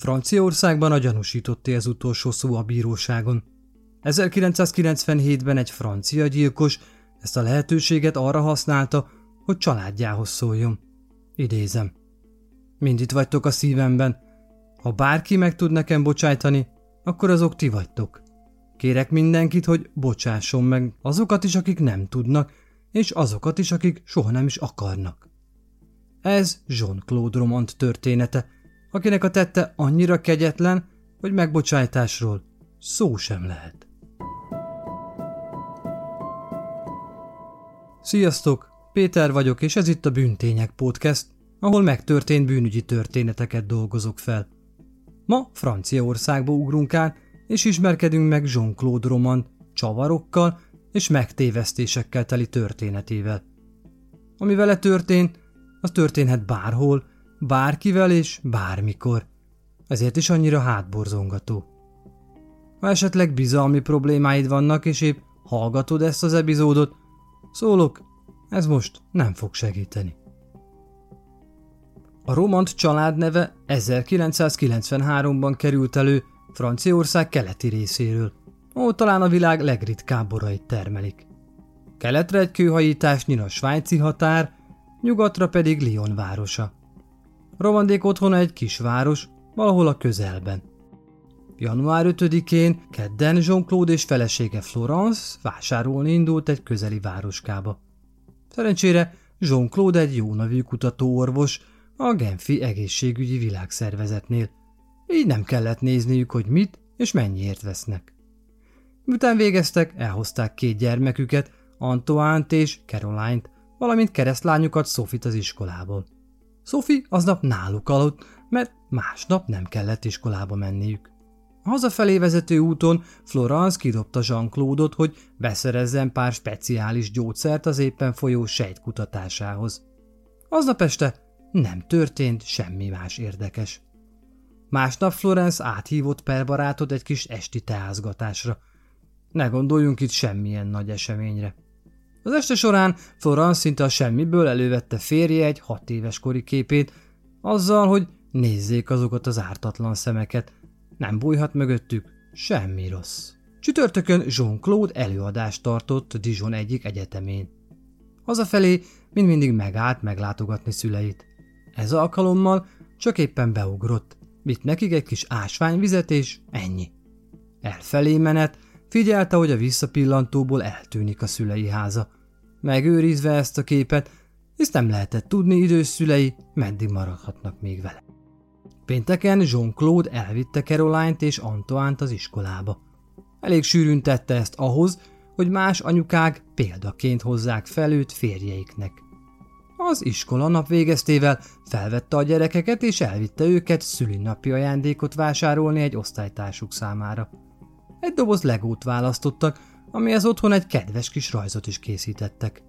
Franciaországban a gyanúsítotti az utolsó szó a bíróságon. 1997-ben egy francia gyilkos ezt a lehetőséget arra használta, hogy családjához szóljon. Idézem. Mind itt vagytok a szívemben. Ha bárki meg tud nekem bocsájtani, akkor azok ti vagytok. Kérek mindenkit, hogy bocsásson meg azokat is, akik nem tudnak, és azokat is, akik soha nem is akarnak. Ez Jean-Claude Romand története, akinek a tette annyira kegyetlen, hogy megbocsájtásról szó sem lehet. Sziasztok! Péter vagyok, és ez itt a Bűntények Podcast, ahol megtörtént bűnügyi történeteket dolgozok fel. Ma Franciaországba ugrunk át, és ismerkedünk meg Jean-Claude Roman csavarokkal és megtévesztésekkel teli történetével. Ami vele történt, az történhet bárhol, bárkivel és bármikor. Ezért is annyira hátborzongató. Ha esetleg bizalmi problémáid vannak, és épp hallgatod ezt az epizódot, szólok, ez most nem fog segíteni. A Romant család neve 1993-ban került elő Franciaország keleti részéről, ahol talán a világ legritkább borait termelik. Keletre egy kőhajításnyira a svájci határ, nyugatra pedig Lyon városa. Rovandék otthona egy kisváros, valahol a közelben. Január 5-én kedden Jean-Claude és felesége Florence vásárolni indult egy közeli városkába. Szerencsére Jean-Claude egy jó nevű kutatóorvos a Genfi egészségügyi világszervezetnél. Így nem kellett nézniük, hogy mit és mennyiért vesznek. Miután végeztek, elhozták két gyermeküket, Antoine-t és Caroline-t, valamint keresztlányukat Sofit az iskolából. Sophie aznap náluk aludt, mert másnap nem kellett iskolába menniük. A hazafelé vezető úton Florence kidobta Jean-Claude-ot, hogy beszerezzen pár speciális gyógyszert az éppen folyó sejtkutatásához. Aznap este nem történt semmi más érdekes. Másnap Florence áthívott per barátot egy kis esti teázgatásra. Ne gondoljunk itt semmilyen nagy eseményre. Az este során Florence szinte a semmiből elővette férje egy hat éves kori képét, azzal, hogy nézzék azokat az ártatlan szemeket. Nem bújhat mögöttük semmi rossz. Csütörtökön Jean-Claude előadást tartott Dijon egyik egyetemén. Hazafelé mind mindig megállt meglátogatni szüleit. Ez alkalommal csak éppen beugrott, vitt nekik egy kis ásványvizet és ennyi. Elfelé menet, figyelte, hogy a visszapillantóból eltűnik a szülei háza. Megőrizve ezt a képet, hisz nem lehetett tudni idős szülei, meddig maradhatnak még vele. Pénteken Jean-Claude elvitte Caroline-t és Antoine-t az iskolába. Elég sűrűn tette ezt ahhoz, hogy más anyukák példaként hozzák fel őt férjeiknek. Az iskola nap végeztével felvette a gyerekeket és elvitte őket szülinapi ajándékot vásárolni egy osztálytársuk számára. Egy doboz legót választottak, amihez otthon egy kedves kis rajzot is készítettek.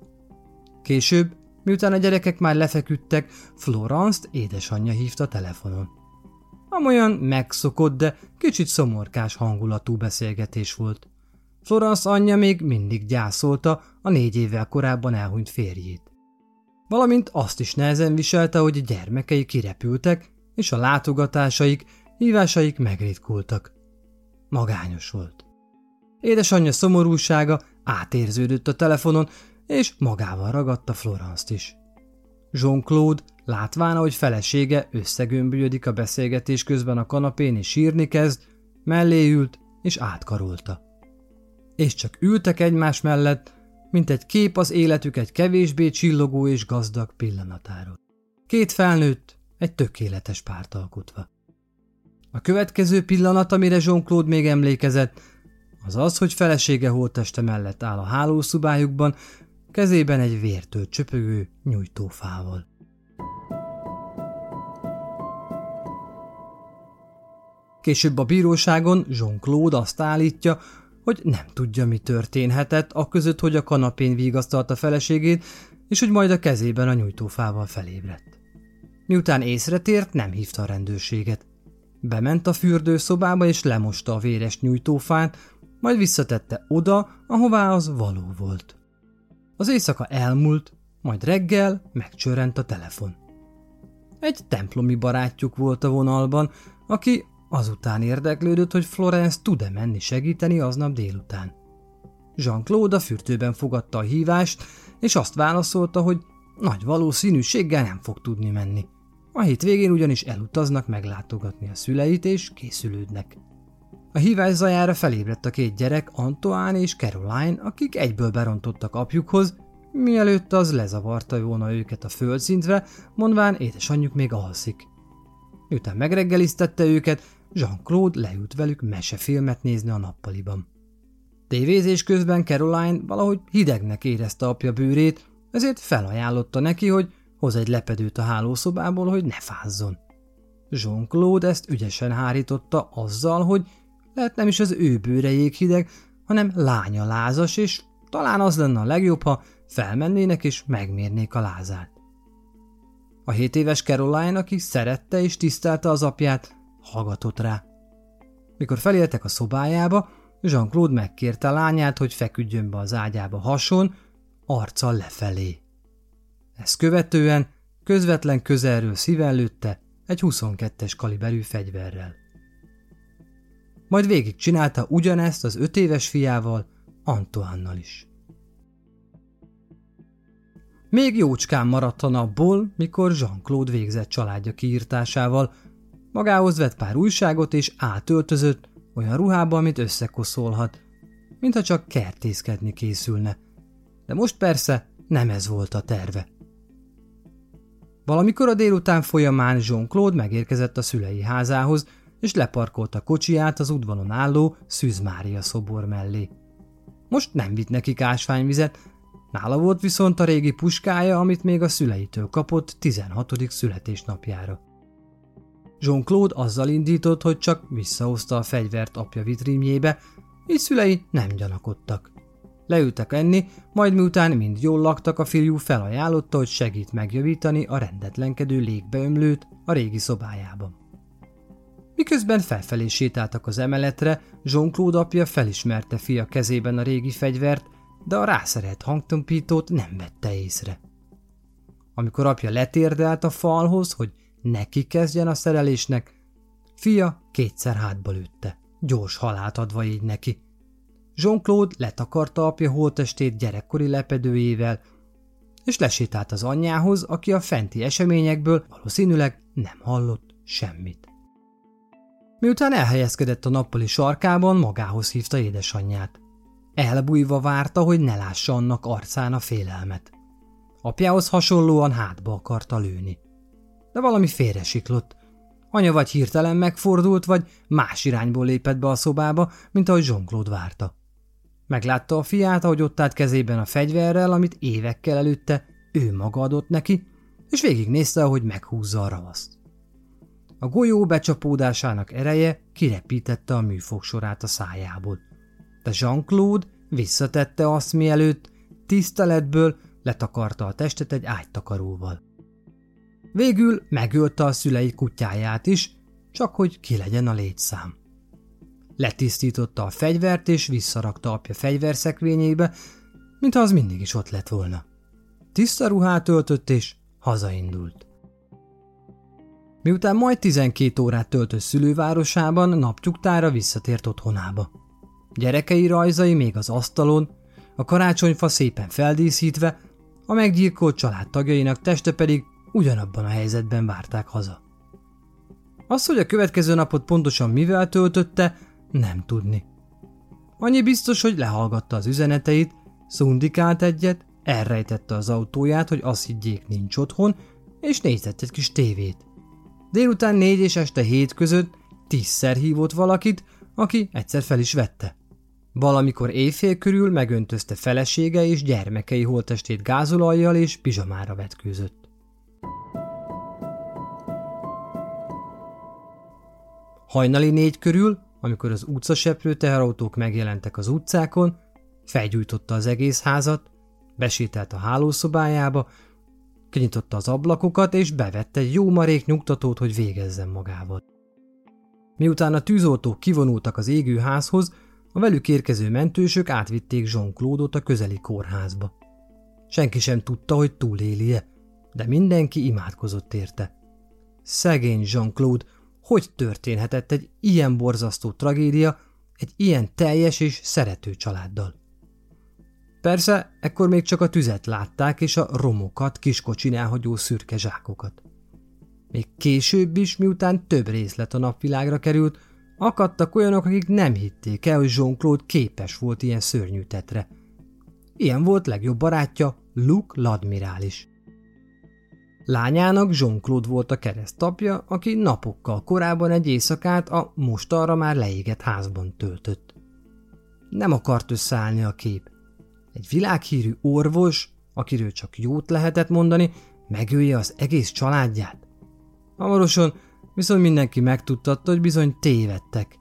Később, miután a gyerekek már lefeküdtek, Florence-t édesanyja hívta telefonon. Amolyan megszokott, de kicsit szomorkás hangulatú beszélgetés volt. Florence anyja még mindig gyászolta a négy évvel korábban elhunyt férjét. Valamint azt is nehezen viselte, hogy gyermekei kirepültek, és a látogatásaik, hívásaik megritkultak. Magányos volt. Édesanyja szomorúsága átérződött a telefonon, és magával ragadta Florence-t is. Jean-Claude, látván, hogy felesége összegömbülődik a beszélgetés közben a kanapén és sírni kezd, mellé ült és átkarolta. És csak ültek egymás mellett, mint egy kép az életük egy kevésbé csillogó és gazdag pillanatáról. Két felnőtt, egy tökéletes párt alkotva. A következő pillanat, amire Jean-Claude még emlékezett, az az, hogy felesége holteste mellett áll a hálószubájukban, kezében egy vértől csöpögő nyújtófával. Később a bíróságon Jean-Claude azt állítja, hogy nem tudja, mi történhetett, a között, hogy a kanapén vigasztalta feleségét, és hogy majd a kezében a nyújtófával felébredt. Miután észre tért, nem hívta a rendőrséget. Bement a fürdőszobába és lemosta a véres nyújtófát, majd visszatette oda, ahová az való volt. Az éjszaka elmúlt, majd reggel megcsörrent a telefon. Egy templomi barátjuk volt a vonalban, aki azután érdeklődött, hogy Florence tud-e menni segíteni aznap délután. Jean-Claude a fürdőben fogadta a hívást, és azt válaszolta, hogy nagy valószínűséggel nem fog tudni menni. A hétvégén ugyanis elutaznak meglátogatni a szüleit, és készülődnek. A hívás zajára felébredt a két gyerek, Antoine és Caroline, akik egyből berontottak apjukhoz, mielőtt az lezavarta volna őket a földszintre, mondván édesanyjuk még alszik. Miután megreggeliztette őket, Jean-Claude leült velük mesefilmet nézni a nappaliban. Tévézés közben Caroline valahogy hidegnek érezte apja bőrét, ezért felajánlotta neki, hogy hoz egy lepedőt a hálószobából, hogy ne fázzon. Jean-Claude ezt ügyesen hárította azzal, hogy lehet nem is az ő bőre jéghideg, hanem lánya lázas, és talán az lenne a legjobb, ha felmennének és megmérnék a lázát. A 7 éves Caroline, aki szerette és tisztelte az apját, hallgatott rá. Mikor feléltek a szobájába, Jean-Claude megkérte lányát, hogy feküdjön be az ágyába hason, arccal lefelé. Ezt követően közvetlen közelről szívellőtte egy 22-es kaliberű fegyverrel. Majd végig csinálta ugyanezt az öt éves fiával, Antoánnal is. Még jócskán maradt a napból, mikor Jean-Claude végzett családja kiírtásával, magához vett pár újságot és átöltözött olyan ruhába, amit összekoszolhat, mintha csak kertészkedni készülne. De most persze nem ez volt a terve. Valamikor a délután folyamán Jean-Claude megérkezett a szülei házához, és leparkolta kocsiját az udvaron álló Szűz Mária szobor mellé. Most nem vitt nekik ásványvizet, nála volt viszont a régi puskája, amit még a szüleitől kapott 16. születésnapjára. Jean-Claude azzal indított, hogy csak visszahozta a fegyvert apja vitrínjébe, így szülei nem gyanakodtak. Leültek enni, majd miután mind jól laktak, a fiú felajánlotta, hogy segít megjavítani a rendetlenkedő légbeömlőt a régi szobájában. Miközben felfelé sétáltak az emeletre, Jean-Claude apja felismerte fia kezében a régi fegyvert, de a rászerelt hangtompítót nem vette észre. Amikor apja letérdelt a falhoz, hogy neki kezdjen a szerelésnek, fia kétszer hátba lőtte, gyors halált adva így neki. Jean-Claude letakarta apja holtestét gyerekkori lepedőjével, és lesétált az anyjához, aki a fenti eseményekből valószínűleg nem hallott semmit. Miután elhelyezkedett a nappali sarkában, magához hívta édesanyját. Elbújva várta, hogy ne lássa annak arcán a félelmet. Apjához hasonlóan hátba akarta lőni. De valami félresiklott. Anya vagy hirtelen megfordult, vagy más irányból lépett be a szobába, mint ahogy Jean-Claude várta. Meglátta a fiát, ahogy ott állt kezében a fegyverrel, amit évekkel előtte ő maga adott neki, és végignézte, ahogy meghúzza a ravaszt. A golyó becsapódásának ereje kirepítette a műfog sorát a szájából. De Jean-Claude visszatette azt, mielőtt tiszteletből letakarta a testet egy ágytakaróval. Végül megölte a szülei kutyáját is, csak hogy ki legyen a létszám. Letisztította a fegyvert és visszarakta apja fegyverszekvényébe, mintha az mindig is ott lett volna. Tiszta ruhát öltött és hazaindult. Miután majd 12 órát töltött szülővárosában, naptyugtára visszatért otthonába. Gyerekei rajzai még az asztalon, a karácsonyfa szépen feldíszítve, a meggyilkolt családtagjainak teste pedig ugyanabban a helyzetben várták haza. Az, hogy a következő napot pontosan mivel töltötte, nem tudni. Annyi biztos, hogy lehallgatta az üzeneteit, szundikált egyet, elrejtette az autóját, hogy azt higgyék nincs otthon, és nézett egy kis tévét. Délután négy és este hét között tízszer hívott valakit, aki egyszer fel is vette. Valamikor éjfél körül megöntözte felesége és gyermekei holtestét gázolajjal és pizsamára vetkőzött. Hajnali négy körül, amikor az utcaseprő teherautók megjelentek az utcákon, felgyújtotta az egész házat, besétált a hálószobájába, kinyitotta az ablakokat, és bevette egy jó marék nyugtatót, hogy végezzen magával. Miután a tűzoltók kivonultak az égő házhoz, a velük érkező mentősök átvitték Jean claude a közeli kórházba. Senki sem tudta, hogy túlélie, de mindenki imádkozott érte. Szegény Jean-Claude hogy történhetett egy ilyen borzasztó tragédia egy ilyen teljes és szerető családdal. Persze, ekkor még csak a tüzet látták és a romokat, kiskocsin elhagyó szürke zsákokat. Még később is, miután több részlet a napvilágra került, akadtak olyanok, akik nem hitték el, hogy Jean-Claude képes volt ilyen szörnyű tetre. Ilyen volt legjobb barátja, Luke Ladmirális. Lányának Jean-Claude volt a keresztapja, aki napokkal korábban egy éjszakát a most arra már leégett házban töltött. Nem akart összeállni a kép. Egy világhírű orvos, akiről csak jót lehetett mondani, megölje az egész családját. Hamarosan viszont mindenki megtudtatta, hogy bizony tévedtek.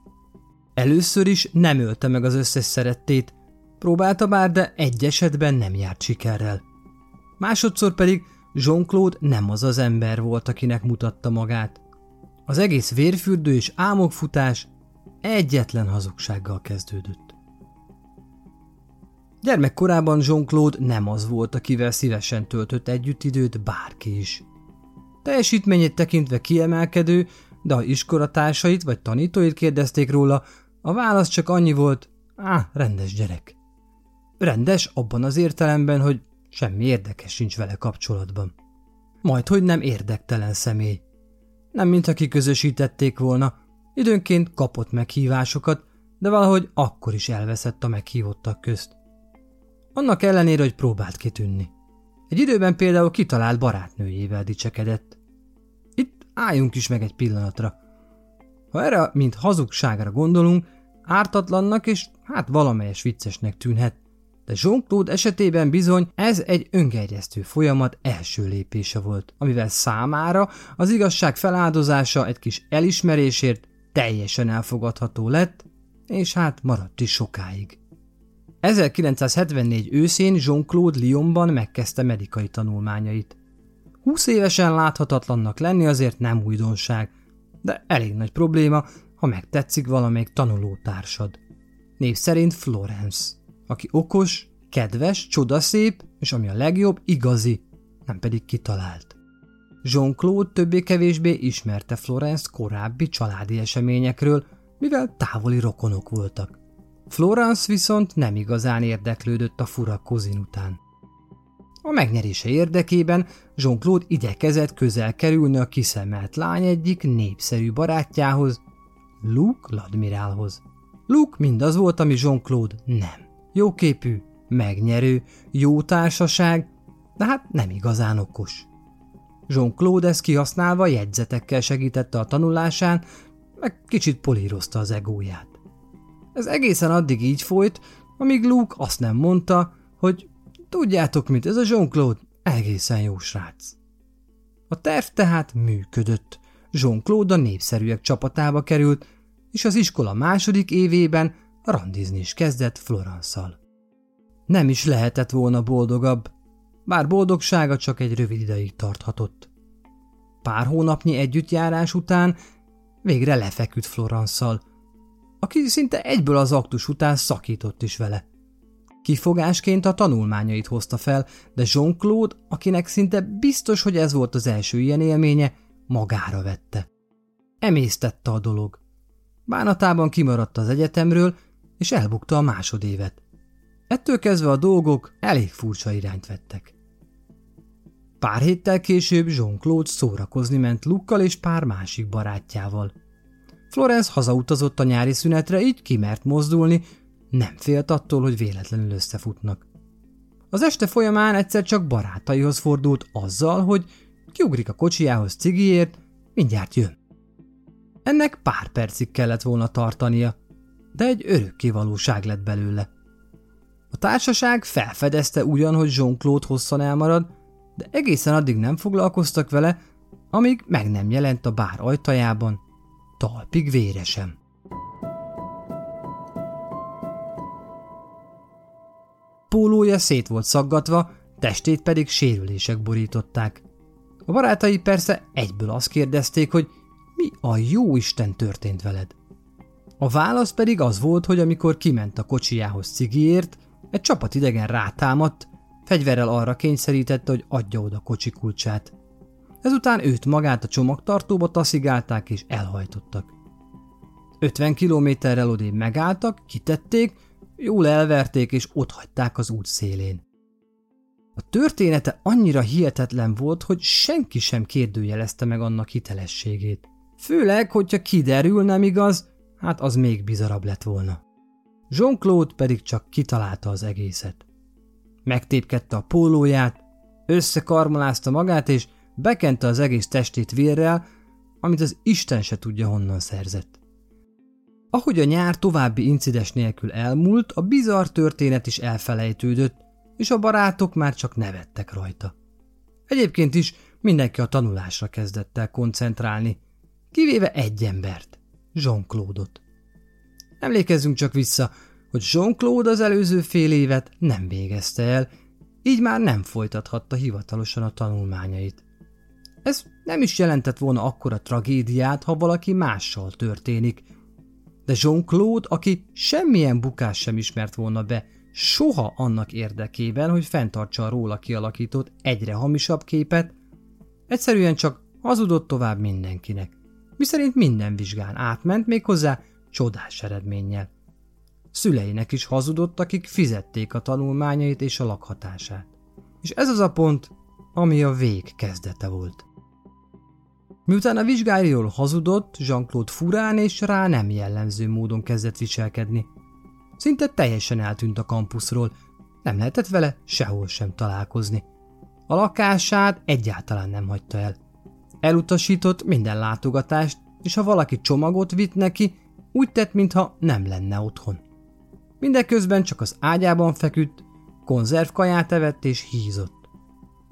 Először is nem ölte meg az összes szerettét, próbálta bár, de egy esetben nem járt sikerrel. Másodszor pedig Jean-Claude nem az az ember volt, akinek mutatta magát. Az egész vérfürdő és álmokfutás egyetlen hazugsággal kezdődött. Gyermekkorában Jean-Claude nem az volt, akivel szívesen töltött együtt időt bárki is. Teljesítményét tekintve kiemelkedő, de ha iskolatársait vagy tanítóit kérdezték róla, a válasz csak annyi volt, á, rendes gyerek. Rendes abban az értelemben, hogy semmi érdekes sincs vele kapcsolatban. Majd, hogy nem érdektelen személy. Nem mintha kiközösítették volna, időnként kapott meghívásokat, de valahogy akkor is elveszett a meghívottak közt. Annak ellenére, hogy próbált kitűnni. Egy időben például kitalált barátnőjével dicsekedett. Itt álljunk is meg egy pillanatra. Ha erre, mint hazugságra gondolunk, ártatlannak és hát valamelyes viccesnek tűnhet, de Jean-Claude esetében bizony ez egy öngerjesztő folyamat első lépése volt, amivel számára az igazság feláldozása egy kis elismerésért teljesen elfogadható lett, és hát maradt is sokáig. 1974 őszén Jean-Claude Lyonban megkezdte medikai tanulmányait. 20 évesen láthatatlannak lenni azért nem újdonság, de elég nagy probléma, ha megtetszik valamelyik tanulótársad. Név szerint Florence aki okos, kedves, csodaszép, és ami a legjobb, igazi, nem pedig kitalált. Jean-Claude többé-kevésbé ismerte Florence korábbi családi eseményekről, mivel távoli rokonok voltak. Florence viszont nem igazán érdeklődött a fura kozin után. A megnyerése érdekében Jean-Claude igyekezett közel kerülni a kiszemelt lány egyik népszerű barátjához, Luke Ladmirálhoz. Luke mindaz volt, ami Jean-Claude nem. Jóképű, megnyerő, jó társaság, de hát nem igazán okos. Jean-Claude ezt kihasználva jegyzetekkel segítette a tanulásán, meg kicsit polírozta az egóját. Ez egészen addig így folyt, amíg Luke azt nem mondta, hogy tudjátok mit, ez a Jean-Claude egészen jó srác. A terv tehát működött. Jean-Claude a népszerűek csapatába került, és az iskola második évében randizni is kezdett Florence-szal. Nem is lehetett volna boldogabb, bár boldogsága csak egy rövid ideig tarthatott. Pár hónapnyi együttjárás után végre lefeküdt Florence-szal, aki szinte egyből az aktus után szakított is vele. Kifogásként a tanulmányait hozta fel, de Jean-Claude, akinek szinte biztos, hogy ez volt az első ilyen élménye, magára vette. Emésztette a dolog. Bánatában kimaradt az egyetemről, és elbukta a másodévet. Ettől kezdve a dolgok elég furcsa irányt vettek. Pár héttel később Jean-Claude szórakozni ment Lukkal és pár másik barátjával. Florence hazautazott a nyári szünetre, így kimert mozdulni, nem félt attól, hogy véletlenül összefutnak. Az este folyamán egyszer csak barátaihoz fordult azzal, hogy kiugrik a kocsijához cigiért, mindjárt jön. Ennek pár percig kellett volna tartania, de egy örökké valóság lett belőle. A társaság felfedezte ugyan, hogy Jean-Claude hosszan elmarad, de egészen addig nem foglalkoztak vele, amíg meg nem jelent a bár ajtajában, talpig véresen. Pólója szét volt szaggatva, testét pedig sérülések borították. A barátai persze egyből azt kérdezték, hogy mi a jó Isten történt veled. A válasz pedig az volt, hogy amikor kiment a kocsijához cigiért, egy csapat idegen rátámadt, fegyverrel arra kényszerítette, hogy adja oda kocsi kulcsát. Ezután őt magát a csomagtartóba taszigálták és elhajtottak. 50 kilométerrel odébb megálltak, kitették, jól elverték és hagyták az út szélén. A története annyira hihetetlen volt, hogy senki sem kérdőjelezte meg annak hitelességét. Főleg, hogyha kiderül, nem igaz, hát az még bizarabb lett volna. Jean-Claude pedig csak kitalálta az egészet. Megtépkedte a pólóját, összekarmolázta magát, és bekente az egész testét vérrel, amit az Isten se tudja honnan szerzett. Ahogy a nyár további incides nélkül elmúlt, a bizarr történet is elfelejtődött, és a barátok már csak nevettek rajta. Egyébként is mindenki a tanulásra kezdett el koncentrálni, kivéve egy embert, Jean-Claude-ot. Emlékezzünk csak vissza, hogy Jean-Claude az előző fél évet nem végezte el, így már nem folytathatta hivatalosan a tanulmányait. Ez nem is jelentett volna akkora tragédiát, ha valaki mással történik, de Jean-Claude, aki semmilyen bukás sem ismert volna be, soha annak érdekében, hogy fenntartsa a róla kialakított egyre hamisabb képet, egyszerűen csak hazudott tovább mindenkinek, miszerint minden vizsgán átment méghozzá csodás eredménnyel. Szüleinek is hazudott, akik fizették a tanulmányait és a lakhatását. És ez az a pont, ami a vég kezdete volt. Miután a vizsgáiról hazudott, Jean-Claude furán és rá nem jellemző módon kezdett viselkedni. Szinte teljesen eltűnt a kampuszról, nem lehetett vele sehol sem találkozni. A lakását egyáltalán nem hagyta el. Elutasított minden látogatást, és ha valaki csomagot vitt neki, úgy tett, mintha nem lenne otthon. Mindeközben csak az ágyában feküdt, konzervkaját evett és hízott.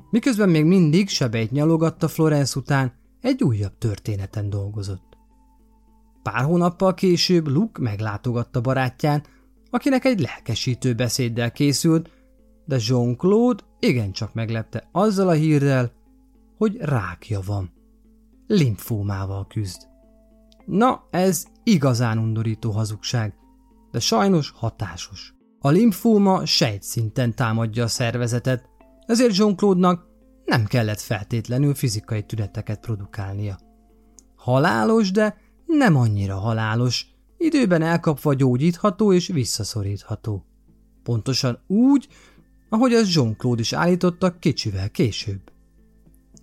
Miközben még mindig sebeit nyalogatta Florence után, egy újabb történeten dolgozott. Pár hónappal később Luke meglátogatta barátján, akinek egy lelkesítő beszéddel készült, de Jean-Claude igencsak meglepte azzal a hírrel, hogy rákja van. Limfómával küzd. Na, ez igazán undorító hazugság, de sajnos hatásos. A limfóma sejtszinten támadja a szervezetet, ezért Jean-Claude-nak nem kellett feltétlenül fizikai tüneteket produkálnia. Halálos, de nem annyira halálos, időben elkapva gyógyítható és visszaszorítható. Pontosan úgy, ahogy az Jean-Claude is állította kicsivel később.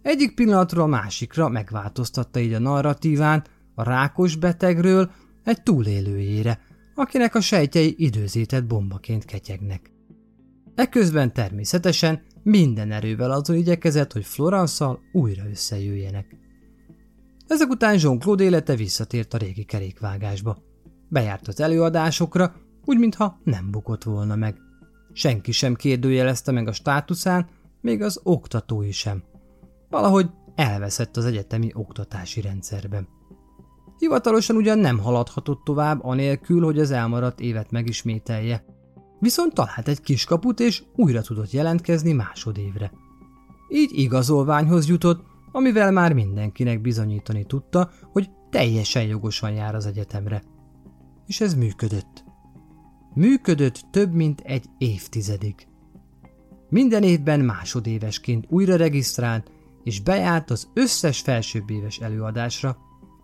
Egyik pillanatról a másikra megváltoztatta így a narratíván a rákos betegről egy túlélőjére, akinek a sejtjei időzített bombaként ketyegnek. Eközben természetesen minden erővel azon igyekezett, hogy florence újra összejöjjenek. Ezek után Jean-Claude élete visszatért a régi kerékvágásba. Bejárt az előadásokra, úgy mintha nem bukott volna meg. Senki sem kérdőjelezte meg a státuszán, még az oktatói sem. Valahogy elveszett az egyetemi oktatási rendszerben. Hivatalosan ugyan nem haladhatott tovább, anélkül, hogy az elmaradt évet megismételje, Viszont talált egy kiskaput, és újra tudott jelentkezni másodévre. Így igazolványhoz jutott, amivel már mindenkinek bizonyítani tudta, hogy teljesen jogosan jár az egyetemre. És ez működött. Működött több mint egy évtizedig. Minden évben másodévesként újra regisztrált, és bejárt az összes felsőbbéves előadásra,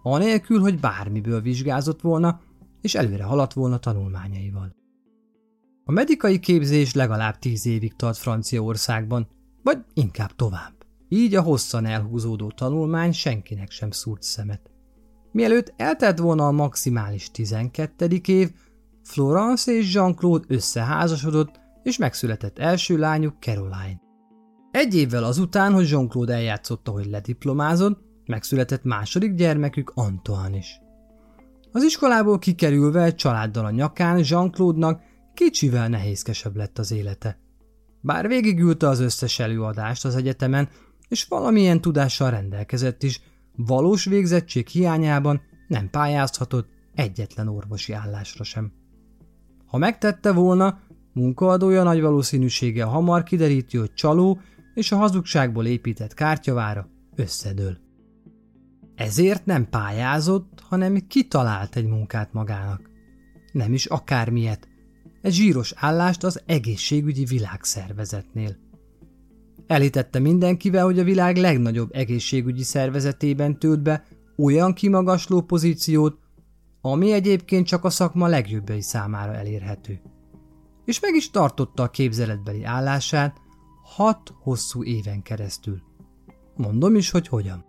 anélkül, hogy bármiből vizsgázott volna, és előre haladt volna tanulmányaival. A medikai képzés legalább tíz évig tart Franciaországban, vagy inkább tovább. Így a hosszan elhúzódó tanulmány senkinek sem szúrt szemet. Mielőtt eltelt volna a maximális 12. év, Florence és Jean-Claude összeházasodott, és megszületett első lányuk Caroline. Egy évvel azután, hogy Jean-Claude eljátszotta, hogy lediplomázott, megszületett második gyermekük Antoine is. Az iskolából kikerülve családdal a nyakán Jean-Claude-nak kicsivel nehézkesebb lett az élete. Bár végigülte az összes előadást az egyetemen, és valamilyen tudással rendelkezett is, valós végzettség hiányában nem pályázhatott egyetlen orvosi állásra sem. Ha megtette volna, munkaadója nagy valószínűséggel hamar kideríti, hogy csaló és a hazugságból épített kártyavára összedől. Ezért nem pályázott, hanem kitalált egy munkát magának. Nem is akármilyet, egy zsíros állást az egészségügyi világszervezetnél. Elítette mindenkivel, hogy a világ legnagyobb egészségügyi szervezetében tölt be olyan kimagasló pozíciót, ami egyébként csak a szakma legjobbjai számára elérhető. És meg is tartotta a képzeletbeli állását hat hosszú éven keresztül. Mondom is, hogy hogyan.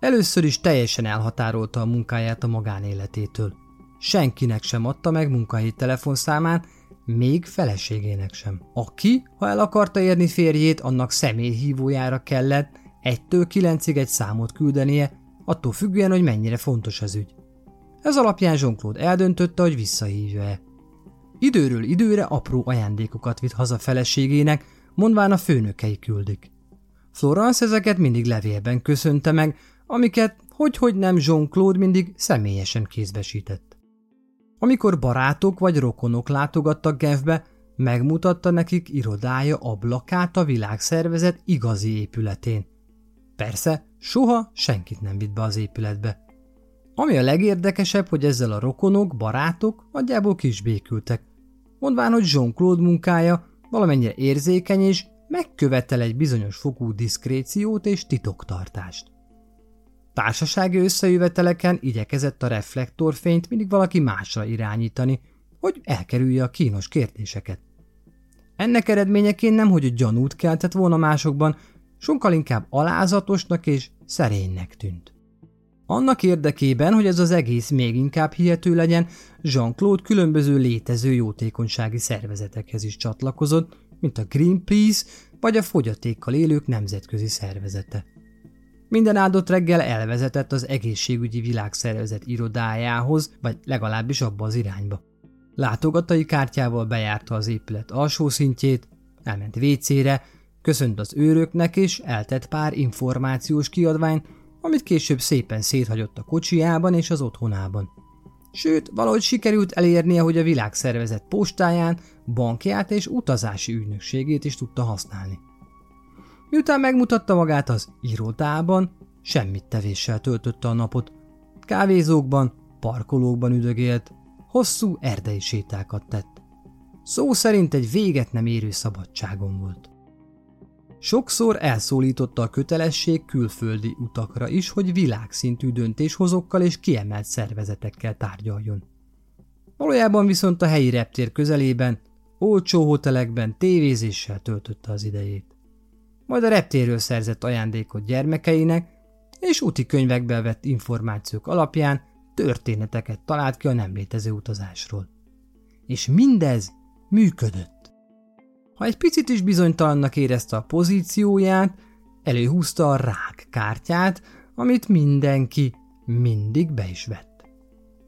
Először is teljesen elhatárolta a munkáját a magánéletétől. Senkinek sem adta meg munkahelyi telefonszámát, még feleségének sem. Aki, ha el akarta érni férjét, annak személyhívójára kellett egytől kilencig egy számot küldenie, attól függően, hogy mennyire fontos az ügy. Ez alapján Jean-Claude eldöntötte, hogy visszahívja-e. Időről időre apró ajándékokat vitt haza feleségének, mondván a főnökei küldik. Florence ezeket mindig levélben köszönte meg, amiket hogy-hogy nem Jean-Claude mindig személyesen kézbesített. Amikor barátok vagy rokonok látogattak Genfbe, megmutatta nekik irodája ablakát a világszervezet igazi épületén. Persze, soha senkit nem vitt be az épületbe. Ami a legérdekesebb, hogy ezzel a rokonok, barátok nagyjából kisbékültek, mondván, hogy Jean-Claude munkája valamennyire érzékeny és megkövetel egy bizonyos fokú diszkréciót és titoktartást. Társasági összejöveteleken igyekezett a reflektorfényt mindig valaki másra irányítani, hogy elkerülje a kínos kérdéseket. Ennek eredményeként nem, hogy gyanút keltett volna másokban, sokkal inkább alázatosnak és szerénynek tűnt. Annak érdekében, hogy ez az egész még inkább hihető legyen, Jean-Claude különböző létező jótékonysági szervezetekhez is csatlakozott, mint a Greenpeace vagy a fogyatékkal élők nemzetközi szervezete. Minden áldott reggel elvezetett az egészségügyi világszervezet irodájához, vagy legalábbis abba az irányba. Látogatai kártyával bejárta az épület alsó szintjét, elment WC-re, köszönt az őröknek és eltett pár információs kiadványt, amit később szépen széthagyott a kocsijában és az otthonában. Sőt, valahogy sikerült elérnie, hogy a világszervezet postáján, bankját és utazási ügynökségét is tudta használni. Miután megmutatta magát az irodában, semmit tevéssel töltötte a napot. Kávézókban, parkolókban üdögélt, hosszú erdei sétákat tett. Szó szerint egy véget nem érő szabadságon volt. Sokszor elszólította a kötelesség külföldi utakra is, hogy világszintű döntéshozókkal és kiemelt szervezetekkel tárgyaljon. Valójában viszont a helyi reptér közelében, olcsó hotelekben tévézéssel töltötte az idejét majd a reptéről szerzett ajándékot gyermekeinek, és úti könyvekbe vett információk alapján történeteket talált ki a nem létező utazásról. És mindez működött. Ha egy picit is bizonytalannak érezte a pozícióját, előhúzta a rák kártyát, amit mindenki mindig be is vett.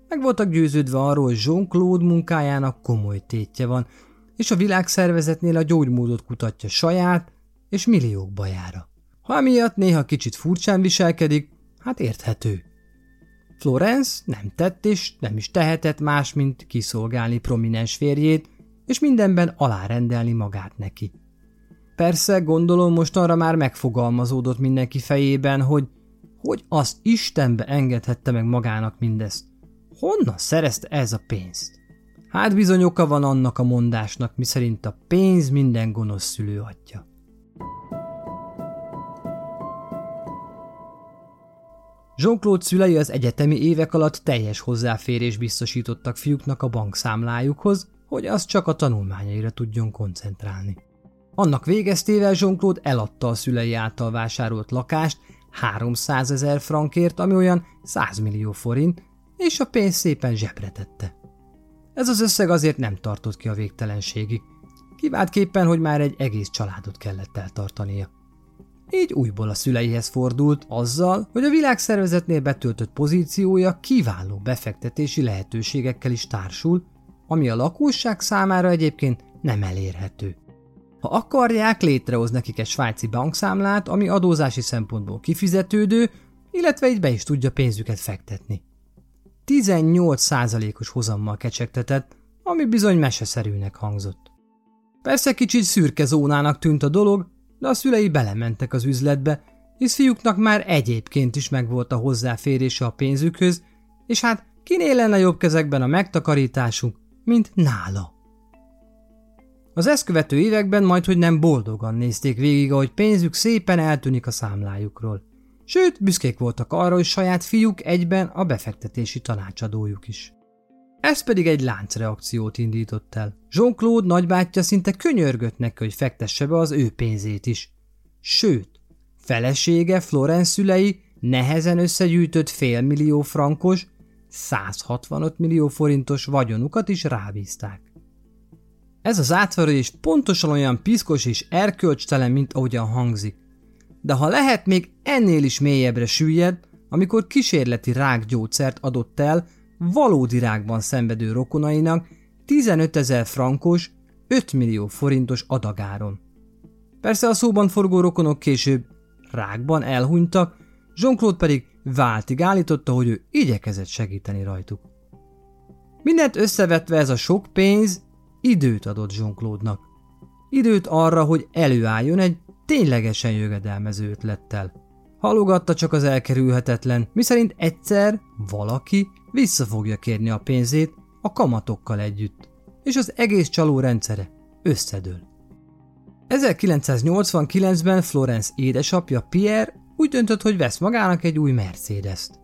Meg voltak győződve arról, hogy Jean-Claude munkájának komoly tétje van, és a világszervezetnél a gyógymódot kutatja saját és milliók bajára. Ha emiatt néha kicsit furcsán viselkedik, hát érthető. Florence nem tett és nem is tehetett más, mint kiszolgálni prominens férjét, és mindenben alárendelni magát neki. Persze, gondolom most arra már megfogalmazódott mindenki fejében, hogy hogy az Istenbe engedhette meg magának mindezt. Honnan szerezte ez a pénzt? Hát bizony oka van annak a mondásnak, miszerint a pénz minden gonosz szülő atya. Jean-Claude szülei az egyetemi évek alatt teljes hozzáférés biztosítottak fiúknak a bankszámlájukhoz, hogy az csak a tanulmányaira tudjon koncentrálni. Annak végeztével Jean-Claude eladta a szülei által vásárolt lakást 300 ezer frankért, ami olyan 100 millió forint, és a pénz szépen zsebre tette. Ez az összeg azért nem tartott ki a végtelenségig, kiváltképpen, hogy már egy egész családot kellett eltartania így újból a szüleihez fordult, azzal, hogy a világszervezetnél betöltött pozíciója kiváló befektetési lehetőségekkel is társul, ami a lakosság számára egyébként nem elérhető. Ha akarják, létrehoz nekik egy svájci bankszámlát, ami adózási szempontból kifizetődő, illetve így be is tudja pénzüket fektetni. 18%-os hozammal kecsegtetett, ami bizony meseszerűnek hangzott. Persze kicsit szürke zónának tűnt a dolog, de a szülei belementek az üzletbe, hisz fiúknak már egyébként is megvolt a hozzáférése a pénzükhöz, és hát kinél lenne jobb kezekben a megtakarításuk, mint nála. Az ezt követő években majd, hogy nem boldogan nézték végig, ahogy pénzük szépen eltűnik a számlájukról. Sőt, büszkék voltak arra, hogy saját fiúk egyben a befektetési tanácsadójuk is. Ez pedig egy láncreakciót indított el. Jean-Claude nagybátyja szinte könyörgött neki, hogy fektesse be az ő pénzét is. Sőt, felesége Florence szülei nehezen összegyűjtött félmillió frankos, 165 millió forintos vagyonukat is rábízták. Ez az átverés pontosan olyan piszkos és erkölcstelen, mint ahogyan hangzik. De ha lehet, még ennél is mélyebbre süllyed, amikor kísérleti rákgyógyszert adott el valódi rákban szenvedő rokonainak 15 ezer frankos, 5 millió forintos adagáron. Persze a szóban forgó rokonok később rákban elhunytak, Jean-Claude pedig váltig állította, hogy ő igyekezett segíteni rajtuk. Mindent összevetve ez a sok pénz időt adott Jean-Claude-nak. Időt arra, hogy előálljon egy ténylegesen jövedelmező ötlettel. Halogatta csak az elkerülhetetlen, miszerint egyszer valaki vissza fogja kérni a pénzét a kamatokkal együtt, és az egész csaló rendszere összedől. 1989-ben Florence édesapja Pierre úgy döntött, hogy vesz magának egy új Mercedes-t.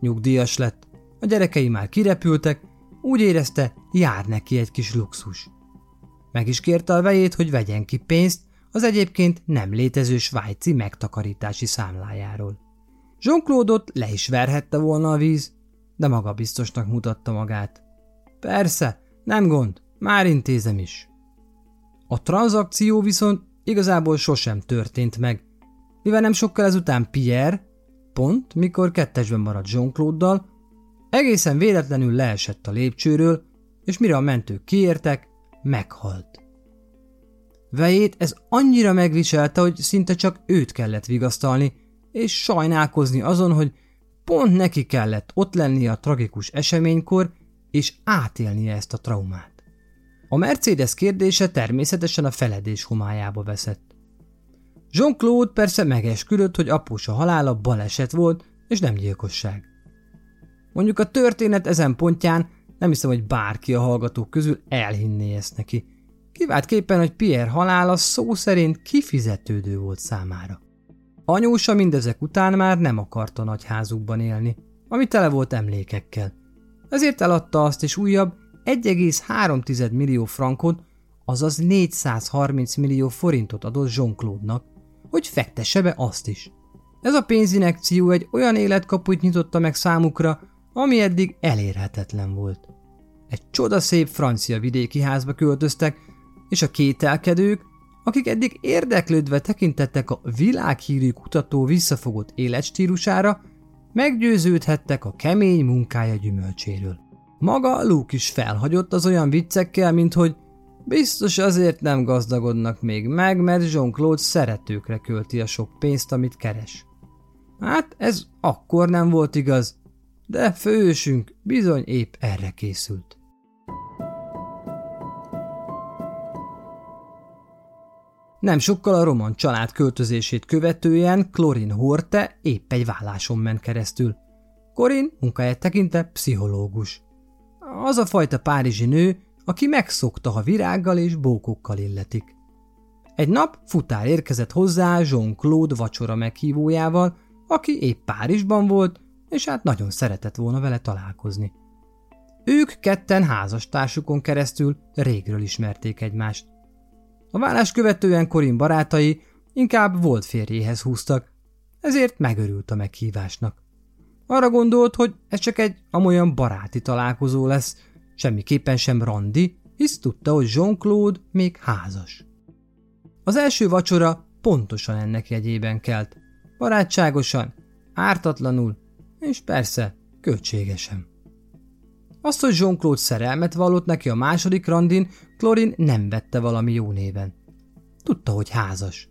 Nyugdíjas lett, a gyerekei már kirepültek, úgy érezte, jár neki egy kis luxus. Meg is kérte a vejét, hogy vegyen ki pénzt az egyébként nem létező svájci megtakarítási számlájáról. jean le is verhette volna a víz, de maga biztosnak mutatta magát. Persze, nem gond, már intézem is. A tranzakció viszont igazából sosem történt meg, mivel nem sokkal ezután Pierre, pont mikor kettesben maradt Jean-Claude-dal, egészen véletlenül leesett a lépcsőről, és mire a mentők kiértek, meghalt. Vejét ez annyira megviselte, hogy szinte csak őt kellett vigasztalni, és sajnálkozni azon, hogy pont neki kellett ott lenni a tragikus eseménykor, és átélnie ezt a traumát. A Mercedes kérdése természetesen a feledés homályába veszett. Jean-Claude persze megesküdött, hogy apósa halála baleset volt, és nem gyilkosság. Mondjuk a történet ezen pontján nem hiszem, hogy bárki a hallgatók közül elhinné ezt neki. Kiváltképpen, hogy Pierre halála szó szerint kifizetődő volt számára. Anyósa mindezek után már nem akarta nagyházukban élni, ami tele volt emlékekkel. Ezért eladta azt és újabb 1,3 millió frankot, azaz 430 millió forintot adott Jean-Claude-nak, hogy fektesse be azt is. Ez a pénzinekció egy olyan életkaput nyitotta meg számukra, ami eddig elérhetetlen volt. Egy csodaszép francia vidéki házba költöztek, és a kételkedők, akik eddig érdeklődve tekintettek a világhírű kutató visszafogott életstílusára, meggyőződhettek a kemény munkája gyümölcséről. Maga Luke is felhagyott az olyan viccekkel, mint hogy biztos azért nem gazdagodnak még meg, mert Jean-Claude szeretőkre költi a sok pénzt, amit keres. Hát ez akkor nem volt igaz, de fősünk bizony épp erre készült. Nem sokkal a roman család költözését követően Clorin Horte épp egy válláson ment keresztül. Corin munkáját tekinte pszichológus. Az a fajta párizsi nő, aki megszokta, ha virággal és bókokkal illetik. Egy nap futár érkezett hozzá Jean-Claude vacsora meghívójával, aki épp Párizsban volt, és hát nagyon szeretett volna vele találkozni. Ők ketten házastársukon keresztül régről ismerték egymást. A vállás követően Korin barátai inkább volt férjéhez húztak, ezért megörült a meghívásnak. Arra gondolt, hogy ez csak egy amolyan baráti találkozó lesz, semmiképpen sem randi, hisz tudta, hogy Jean-Claude még házas. Az első vacsora pontosan ennek jegyében kelt. Barátságosan, ártatlanul, és persze, költségesen. Azt, hogy Jean-Claude szerelmet vallott neki a második randin, Clorin nem vette valami jó néven. Tudta, hogy házas.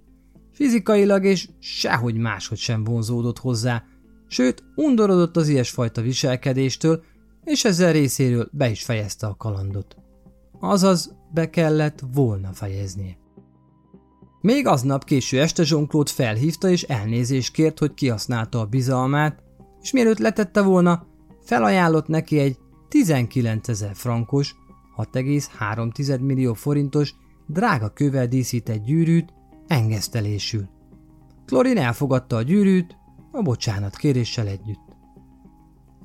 Fizikailag és sehogy máshogy sem vonzódott hozzá, sőt, undorodott az ilyesfajta viselkedéstől, és ezzel részéről be is fejezte a kalandot. Azaz, be kellett volna fejeznie. Még aznap késő este Jean-Claude felhívta és elnézést kért, hogy kihasználta a bizalmát, és mielőtt letette volna, felajánlott neki egy 19 ezer frankos, 6,3 millió forintos drága kövel díszített gyűrűt engesztelésül. Klorin elfogadta a gyűrűt, a bocsánat kéréssel együtt.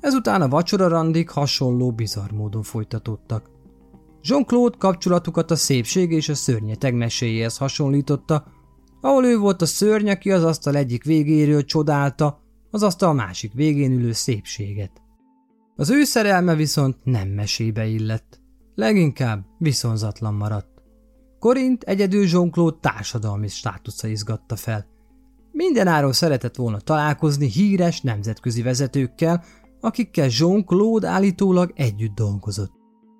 Ezután a vacsora randik hasonló bizarr módon folytatódtak. Jean-Claude kapcsolatukat a szépség és a szörnyeteg meséjéhez hasonlította, ahol ő volt a szörny, aki az asztal egyik végéről csodálta az asztal másik végén ülő szépséget. Az ő szerelme viszont nem mesébe illett, leginkább viszonzatlan maradt. Korint egyedül Jean-Claude társadalmi státusza izgatta fel. Mindenáról szeretett volna találkozni híres nemzetközi vezetőkkel, akikkel Jean-Claude állítólag együtt dolgozott.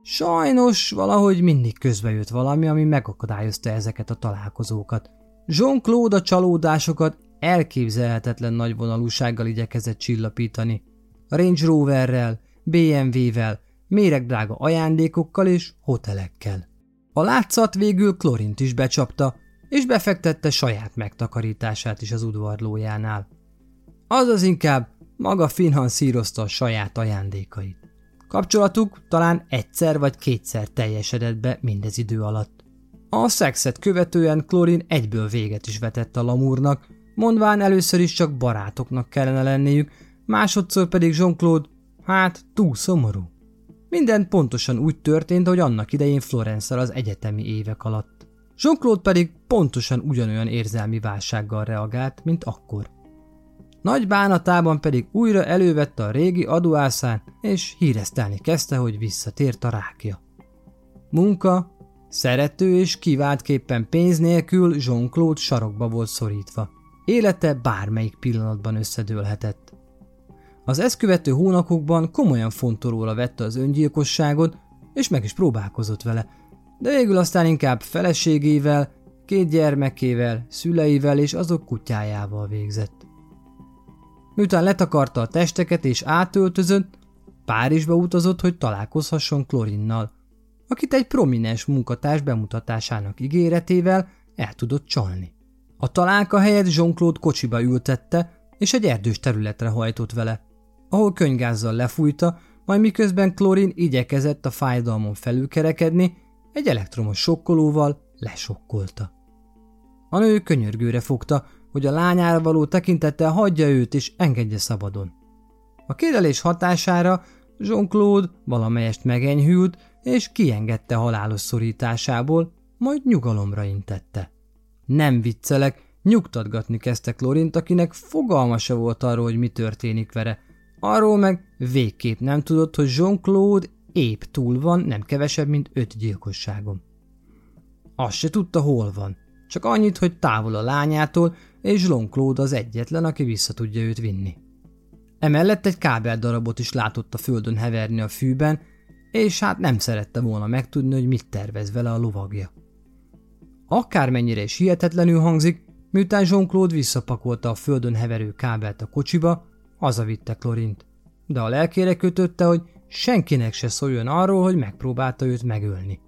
Sajnos valahogy mindig közbejött valami, ami megakadályozta ezeket a találkozókat. Jean-Claude a csalódásokat elképzelhetetlen nagyvonalúsággal igyekezett csillapítani. Range Roverrel, BMW-vel, méregdrága ajándékokkal és hotelekkel. A látszat végül Klorint is becsapta, és befektette saját megtakarítását is az udvarlójánál. Azaz inkább maga finanszírozta a saját ajándékait. Kapcsolatuk talán egyszer vagy kétszer teljesedett be mindez idő alatt. A szexet követően Klorin egyből véget is vetett a lamúrnak, mondván először is csak barátoknak kellene lenniük, másodszor pedig Jean-Claude, hát túl szomorú. Minden pontosan úgy történt, hogy annak idején florence az egyetemi évek alatt. Jean-Claude pedig pontosan ugyanolyan érzelmi válsággal reagált, mint akkor. Nagy bánatában pedig újra elővette a régi adóászán, és híresztelni kezdte, hogy visszatért a rákja. Munka, szerető és kiváltképpen pénz nélkül Jean-Claude sarokba volt szorítva. Élete bármelyik pillanatban összedőlhetett. Az ezt követő hónapokban komolyan fontolóra vette az öngyilkosságot, és meg is próbálkozott vele, de végül aztán inkább feleségével, két gyermekével, szüleivel és azok kutyájával végzett. Miután letakarta a testeket és átöltözött, Párizsba utazott, hogy találkozhasson Klorinnal, akit egy prominens munkatárs bemutatásának ígéretével el tudott csalni. A találka helyett Jean-Claude kocsiba ültette, és egy erdős területre hajtott vele, ahol könygázzal lefújta, majd miközben Klorin igyekezett a fájdalmon felülkerekedni, egy elektromos sokkolóval lesokkolta. A nő könyörgőre fogta, hogy a lányára való tekintettel hagyja őt és engedje szabadon. A kérelés hatására Jean-Claude valamelyest megenyhült, és kiengedte halálos szorításából, majd nyugalomra intette. Nem viccelek, nyugtatgatni kezdte Klorint, akinek fogalma se volt arról, hogy mi történik vele. Arról meg végképp nem tudott, hogy Jean-Claude épp túl van, nem kevesebb, mint öt gyilkosságom. Azt se tudta, hol van. Csak annyit, hogy távol a lányától, és Jean-Claude az egyetlen, aki vissza tudja őt vinni. Emellett egy kábeldarabot is látott a földön heverni a fűben, és hát nem szerette volna megtudni, hogy mit tervez vele a lovagja. Akármennyire is hihetetlenül hangzik, miután Jean-Claude visszapakolta a földön heverő kábelt a kocsiba, hazavitte Klorint, de a lelkére kötötte, hogy senkinek se szóljon arról, hogy megpróbálta őt megölni.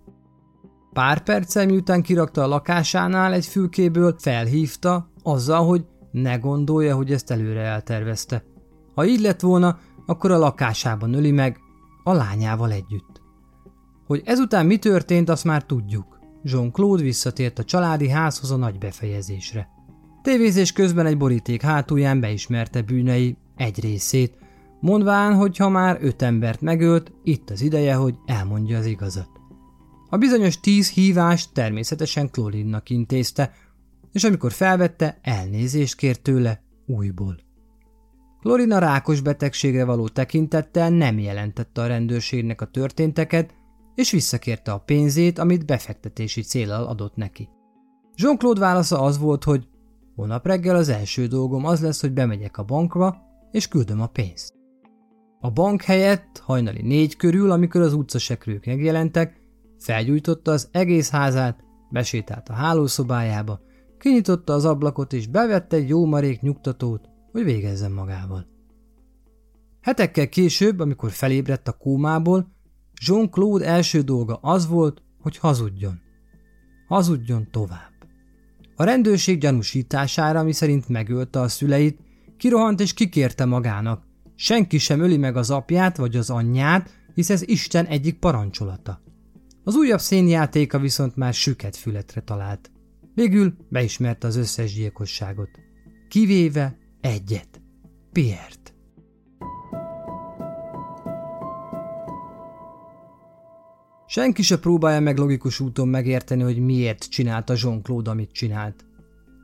Pár perccel miután kirakta a lakásánál egy fülkéből, felhívta, azzal, hogy ne gondolja, hogy ezt előre eltervezte. Ha így lett volna, akkor a lakásában öli meg, a lányával együtt. Hogy ezután mi történt, azt már tudjuk. Jean-Claude visszatért a családi házhoz a nagy befejezésre. Tévézés közben egy boríték hátulján beismerte bűnei egy részét, mondván, hogy ha már öt embert megölt, itt az ideje, hogy elmondja az igazat. A bizonyos tíz hívást természetesen Klolinnak intézte, és amikor felvette, elnézést kért tőle újból. Florina rákos betegségre való tekintettel nem jelentette a rendőrségnek a történteket, és visszakérte a pénzét, amit befektetési célral adott neki. Jean-Claude válasza az volt, hogy holnap reggel az első dolgom az lesz, hogy bemegyek a bankba, és küldöm a pénzt. A bank helyett hajnali négy körül, amikor az utcasekrők megjelentek, felgyújtotta az egész házát, besétált a hálószobájába, kinyitotta az ablakot és bevette egy jó marék nyugtatót, hogy végezzen magával. Hetekkel később, amikor felébredt a kómából, Jean-Claude első dolga az volt, hogy hazudjon. Hazudjon tovább. A rendőrség gyanúsítására, ami szerint megölte a szüleit, kirohant és kikérte magának. Senki sem öli meg az apját vagy az anyját, hisz ez Isten egyik parancsolata. Az újabb szénjátéka viszont már süket fületre talált. Végül beismerte az összes gyilkosságot. Kivéve egyet. Piert. Senki se próbálja meg logikus úton megérteni, hogy miért csinálta Jean-Claude, amit csinált.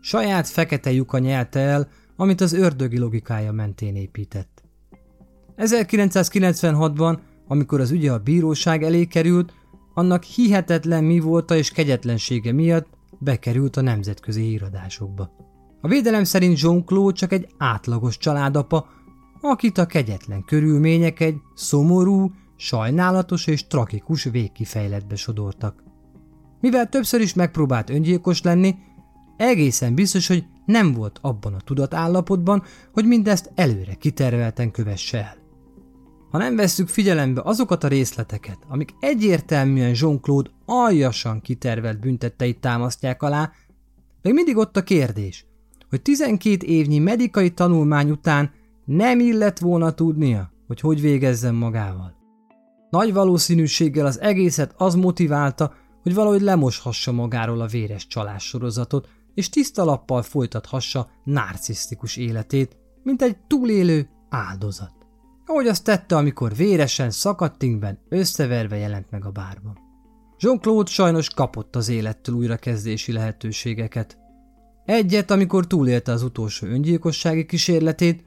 Saját fekete lyuka nyelte el, amit az ördögi logikája mentén épített. 1996-ban, amikor az ügye a bíróság elé került, annak hihetetlen mi volta és kegyetlensége miatt bekerült a nemzetközi híradásokba. A védelem szerint Jean-Claude csak egy átlagos családapa, akit a kegyetlen körülmények egy szomorú, sajnálatos és tragikus végkifejletbe sodortak. Mivel többször is megpróbált öngyilkos lenni, egészen biztos, hogy nem volt abban a tudatállapotban, hogy mindezt előre kitervelten kövesse el. Ha nem vesszük figyelembe azokat a részleteket, amik egyértelműen Jean-Claude aljasan kitervelt büntetteit támasztják alá, még mindig ott a kérdés, hogy 12 évnyi medikai tanulmány után nem illett volna tudnia, hogy hogy végezzen magával. Nagy valószínűséggel az egészet az motiválta, hogy valahogy lemoshassa magáról a véres csalás sorozatot, és tiszta lappal folytathassa narcisztikus életét, mint egy túlélő áldozat. Ahogy azt tette, amikor véresen, szakadtinkben, összeverve jelent meg a bárban. Jean-Claude sajnos kapott az élettől újrakezdési lehetőségeket. Egyet, amikor túlélte az utolsó öngyilkossági kísérletét,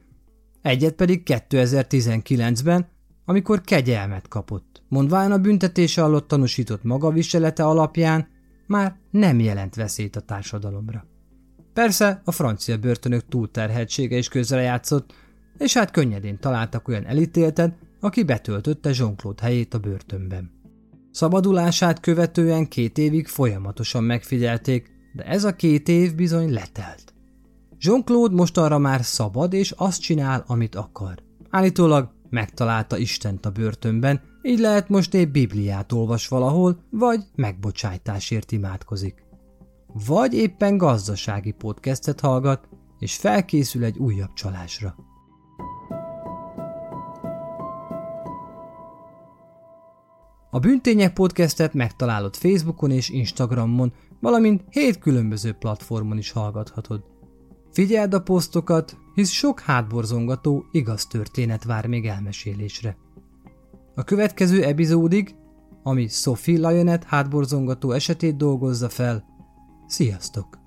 egyet pedig 2019-ben, amikor kegyelmet kapott, mondván a büntetése alatt tanúsított magaviselete alapján már nem jelent veszélyt a társadalomra. Persze a francia börtönök túlterheltsége is közrejátszott, és hát könnyedén találtak olyan elítéltet, aki betöltötte Jean-Claude helyét a börtönben. Szabadulását követően két évig folyamatosan megfigyelték, de ez a két év bizony letelt. Jean-Claude mostanra már szabad, és azt csinál, amit akar. Állítólag megtalálta Istent a börtönben, így lehet most épp Bibliát olvas valahol, vagy megbocsájtásért imádkozik. Vagy éppen gazdasági podcastet hallgat, és felkészül egy újabb csalásra. A Bűntények podcastet megtalálod Facebookon és Instagramon, valamint hét különböző platformon is hallgathatod. Figyeld a posztokat, hisz sok hátborzongató, igaz történet vár még elmesélésre. A következő epizódig, ami Sophie Lionett hátborzongató esetét dolgozza fel, sziasztok!